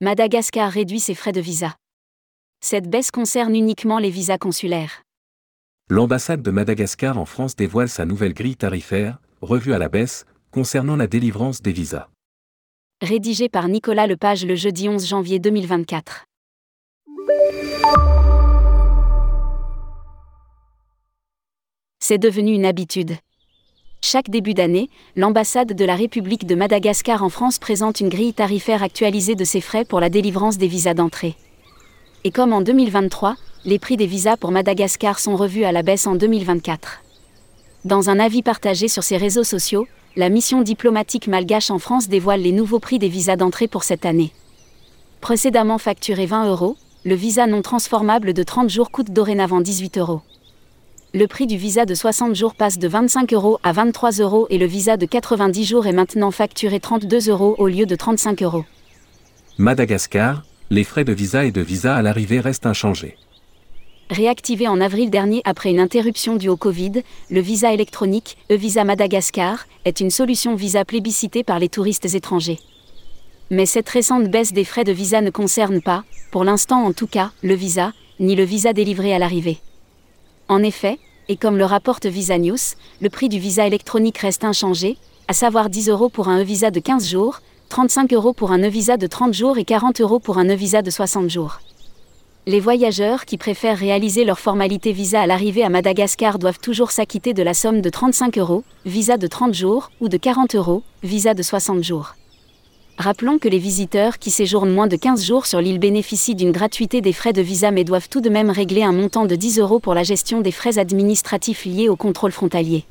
Madagascar réduit ses frais de visa. Cette baisse concerne uniquement les visas consulaires. L'ambassade de Madagascar en France dévoile sa nouvelle grille tarifaire, revue à la baisse, concernant la délivrance des visas. Rédigé par Nicolas Lepage le jeudi 11 janvier 2024. C'est devenu une habitude. Chaque début d'année, l'ambassade de la République de Madagascar en France présente une grille tarifaire actualisée de ses frais pour la délivrance des visas d'entrée. Et comme en 2023, les prix des visas pour Madagascar sont revus à la baisse en 2024. Dans un avis partagé sur ses réseaux sociaux, la mission diplomatique malgache en France dévoile les nouveaux prix des visas d'entrée pour cette année. Précédemment facturé 20 euros, le visa non transformable de 30 jours coûte dorénavant 18 euros le prix du visa de 60 jours passe de 25 euros à 23 euros et le visa de 90 jours est maintenant facturé 32 euros au lieu de 35 euros. Madagascar, les frais de visa et de visa à l'arrivée restent inchangés. Réactivé en avril dernier après une interruption due au Covid, le visa électronique, e-Visa Madagascar, est une solution visa plébiscitée par les touristes étrangers. Mais cette récente baisse des frais de visa ne concerne pas, pour l'instant en tout cas, le visa, ni le visa délivré à l'arrivée. En effet, et comme le rapporte Visa News, le prix du visa électronique reste inchangé, à savoir 10 euros pour un e-visa de 15 jours, 35 euros pour un e-visa de 30 jours et 40 euros pour un e-visa de 60 jours. Les voyageurs qui préfèrent réaliser leur formalité visa à l'arrivée à Madagascar doivent toujours s'acquitter de la somme de 35 euros, visa de 30 jours, ou de 40 euros, visa de 60 jours. Rappelons que les visiteurs qui séjournent moins de 15 jours sur l'île bénéficient d'une gratuité des frais de visa mais doivent tout de même régler un montant de 10 euros pour la gestion des frais administratifs liés au contrôle frontalier.